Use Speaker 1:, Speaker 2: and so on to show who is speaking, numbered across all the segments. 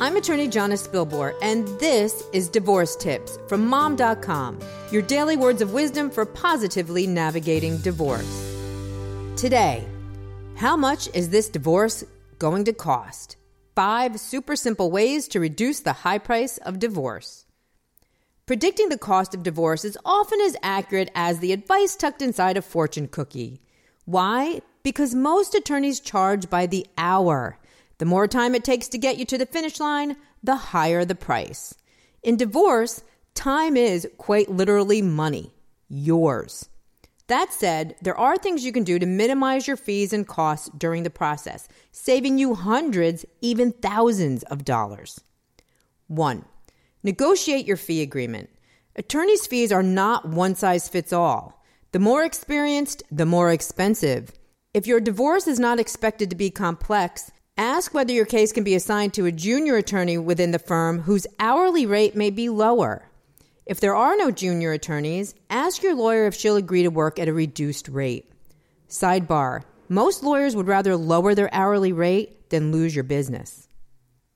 Speaker 1: I'm attorney Jonna Spilbor, and this is Divorce Tips from Mom.com, your daily words of wisdom for positively navigating divorce. Today, how much is this divorce going to cost? Five super simple ways to reduce the high price of divorce. Predicting the cost of divorce is often as accurate as the advice tucked inside a fortune cookie. Why? Because most attorneys charge by the hour. The more time it takes to get you to the finish line, the higher the price. In divorce, time is quite literally money, yours. That said, there are things you can do to minimize your fees and costs during the process, saving you hundreds, even thousands of dollars. 1. Negotiate your fee agreement. Attorneys' fees are not one size fits all. The more experienced, the more expensive. If your divorce is not expected to be complex, Ask whether your case can be assigned to a junior attorney within the firm whose hourly rate may be lower. If there are no junior attorneys, ask your lawyer if she'll agree to work at a reduced rate. Sidebar Most lawyers would rather lower their hourly rate than lose your business.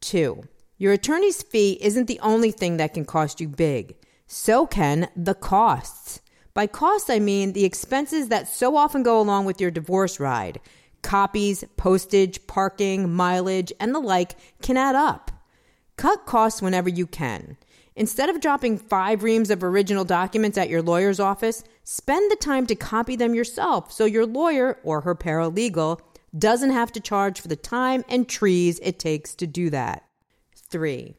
Speaker 1: 2. Your attorney's fee isn't the only thing that can cost you big, so can the costs. By costs, I mean the expenses that so often go along with your divorce ride copies, postage, parking, mileage, and the like can add up. Cut costs whenever you can. Instead of dropping five reams of original documents at your lawyer's office, spend the time to copy them yourself so your lawyer or her paralegal doesn't have to charge for the time and trees it takes to do that. 3.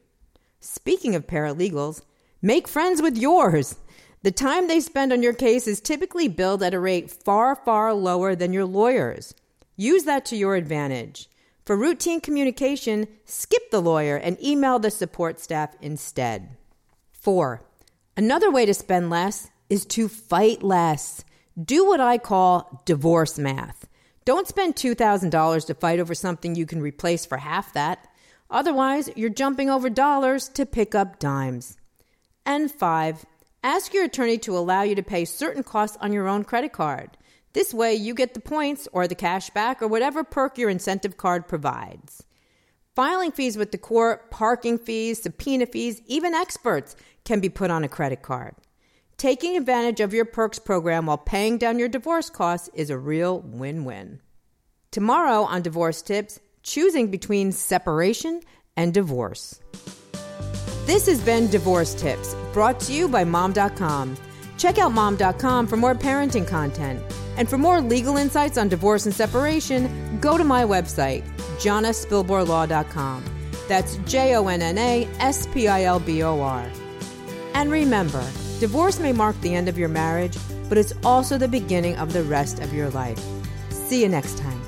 Speaker 1: Speaking of paralegals, make friends with yours. The time they spend on your case is typically billed at a rate far, far lower than your lawyer's. Use that to your advantage. For routine communication, skip the lawyer and email the support staff instead. 4. Another way to spend less is to fight less. Do what I call divorce math. Don't spend $2,000 to fight over something you can replace for half that. Otherwise, you're jumping over dollars to pick up dimes. And 5. Ask your attorney to allow you to pay certain costs on your own credit card. This way, you get the points or the cash back or whatever perk your incentive card provides. Filing fees with the court, parking fees, subpoena fees, even experts can be put on a credit card. Taking advantage of your perks program while paying down your divorce costs is a real win win. Tomorrow on Divorce Tips, choosing between separation and divorce. This has been Divorce Tips, brought to you by Mom.com. Check out Mom.com for more parenting content. And for more legal insights on divorce and separation, go to my website, jonnaspilborlaw.com. That's J O N N A S P I L B O R. And remember, divorce may mark the end of your marriage, but it's also the beginning of the rest of your life. See you next time.